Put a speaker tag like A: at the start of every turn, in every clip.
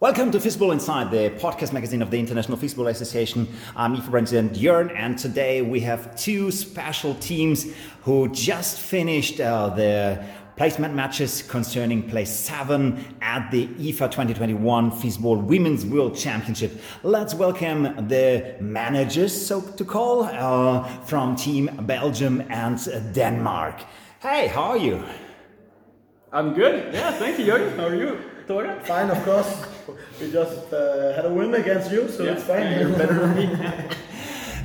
A: Welcome to Fistball Inside, the podcast magazine of the International Fistball Association. I'm IFA President Jörn, and today we have two special teams who just finished uh, their placement matches concerning place seven at the IFA 2021 Fistball Women's World Championship. Let's welcome the managers, so to call, uh, from Team Belgium and Denmark. Hey, how are you?
B: I'm good. Yeah, thank you, Jörn. How are you? Thore?
C: Fine, of course. We just uh, had a win against you, so
B: Yeah,
C: it's fine.
B: you're better than me.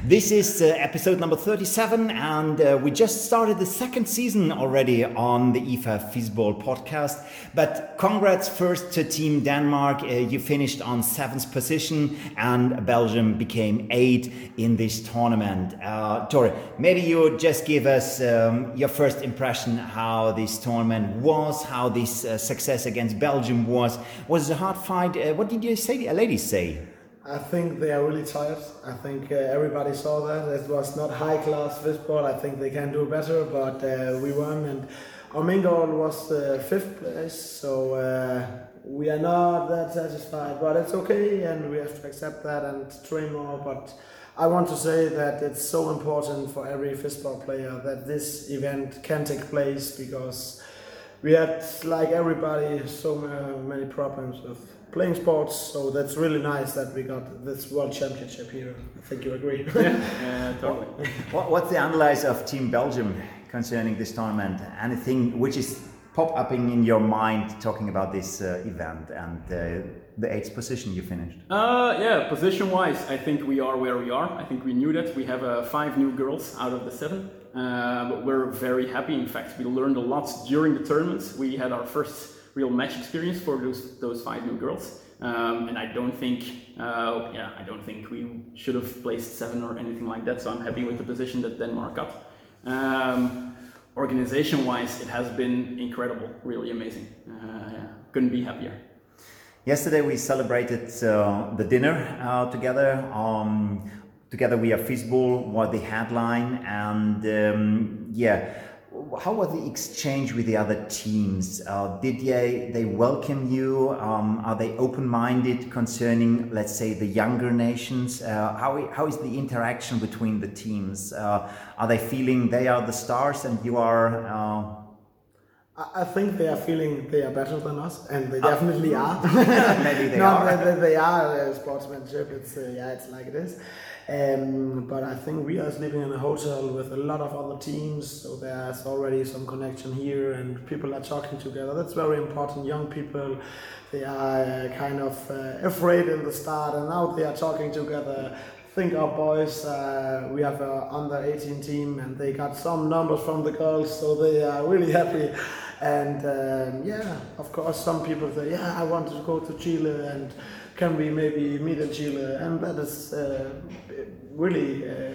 A: This is uh, episode number 37, and uh, we just started the second season already on the IFA Fistball podcast. But congrats first to Team Denmark. Uh, you finished on seventh position, and Belgium became eight in this tournament. Uh, Thore, maybe you just give us um, your first impression how this tournament was, how this uh, success against Belgium was. Was it a hard fight? Uh, what did you say, ladies say?
C: I think they are really tired. I think uh, everybody saw that. It was not high class fistball. I think they can do better, but uh, we won. And our main goal was uh, fifth place, so uh, we are not that satisfied, but it's okay, and we have to accept that and train more. But I want to say that it's so important for every fistball player that this event can take place because we had, like everybody, so many problems with playing sports. So that's really nice that we got this world championship here. I think you agree.
B: yeah, totally.
A: What, what's the analysis of Team Belgium concerning this tournament? Anything which is pop upping in your mind talking about this uh, event and uh, the eighth position you finished?
B: Uh, yeah, position wise, I think we are where we are. I think we knew that. We have uh, five new girls out of the seven, uh, but we're very happy. In fact, we learned a lot during the tournaments. We had our first real match experience for those, those five new girls. Um, and I don't think, uh, yeah, I don't think we should have placed seven or anything like that. So I'm happy with the position that Denmark got. Um, organization wise, it has been incredible, really amazing. Uh, yeah, couldn't be happier.
A: Yesterday we celebrated uh, the dinner uh, together. Um, together we are Fistball was the headline, and um, yeah, how was the exchange with the other teams? Uh, did they they welcome you? Um, are they open-minded concerning, let's say, the younger nations? Uh, how how is the interaction between the teams? Uh, are they feeling they are the stars and you are? Uh,
C: I think they are feeling they are better than us, and they definitely are.
A: Maybe they
C: no,
A: are.
C: They, they are uh, sportsmanship. It's uh, yeah, it's like it is. Um, but I think we are sleeping in a hotel with a lot of other teams, so there's already some connection here, and people are talking together. That's very important. Young people, they are uh, kind of uh, afraid in the start, and now they are talking together. think our boys, uh, we have a under 18 team, and they got some numbers from the girls, so they are really happy. And um, yeah, of course, some people say, yeah, I want to go to Chile, and can we maybe meet in Chile? And that is uh, really uh,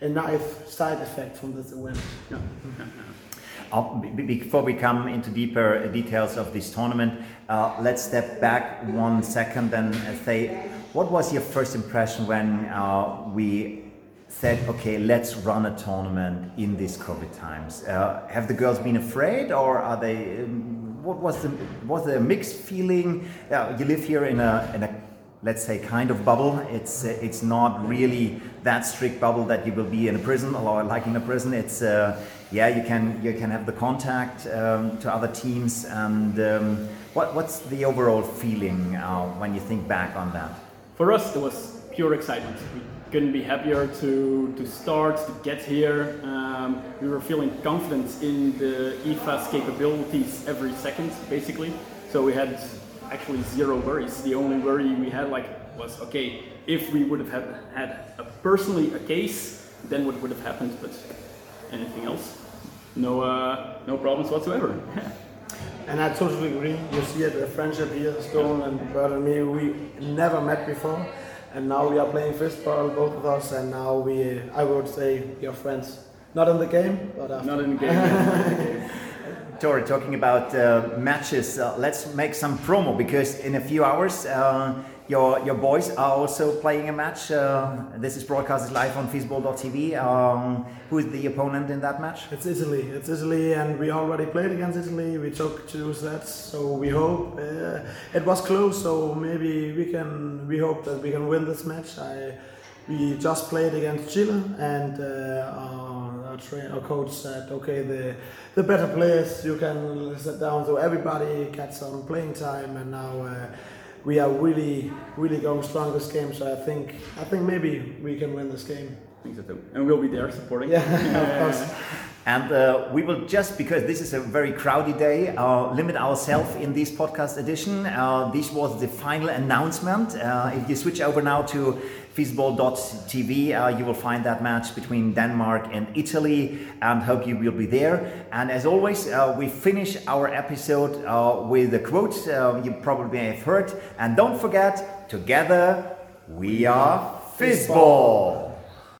C: a nice side effect from this event. Yeah.
A: Be- be- Before we come into deeper details of this tournament, uh, let's step back one second and say, what was your first impression when uh, we said, okay, let's run a tournament in these COVID times? Uh, have the girls been afraid, or are they? Um, what was the was there a mixed feeling? Uh, you live here in a in a let's say kind of bubble. It's uh, it's not really that strict bubble that you will be in a prison or like in a prison. It's uh, yeah, you can you can have the contact um, to other teams. And um, what what's the overall feeling uh, when you think back on that?
B: For us, it was pure excitement. Couldn't be happier to, to start, to get here. Um, we were feeling confident in the IFA's capabilities every second, basically. So we had actually zero worries. The only worry we had like was okay, if we would have had, a, personally a case, then what would have happened? But anything else? No, uh, no problems whatsoever.
C: And I totally agree. You see it, the friendship here, Stone and Bert and me, we never met before. And now we are playing first fistball, both of us, and now we, I would say, we are friends. Not in the game, but after.
B: Not in the game.
A: Thore, talking about uh, matches, uh, let's make some promo because in a few hours uh, your your boys are also playing a match. Uh, this is broadcasted live on Fistball.tv. Um, who is the opponent in that match?
C: It's Italy. It's Italy, and we already played against Italy. We took two sets, so we hope uh, it was close. So maybe we can. We hope that we can win this match. I, we just played against Chile, and uh, our, train, our coach said, "Okay, the the better players you can sit down, so everybody gets some playing time." And now uh, we are really, really going strong this game. So I think, I think maybe we can win this game.
B: I think so too. And we'll be there supporting.
C: Yeah, of course.
A: And uh, we will just, because this is a very crowded day, uh, limit ourselves in this podcast edition. Uh, this was the final announcement. Uh, if you switch over now to fistball.tv, uh, you will find that match between Denmark and Italy and hope you will be there. And as always, uh, we finish our episode with a quote you probably have heard. And don't forget, together we are Fistball.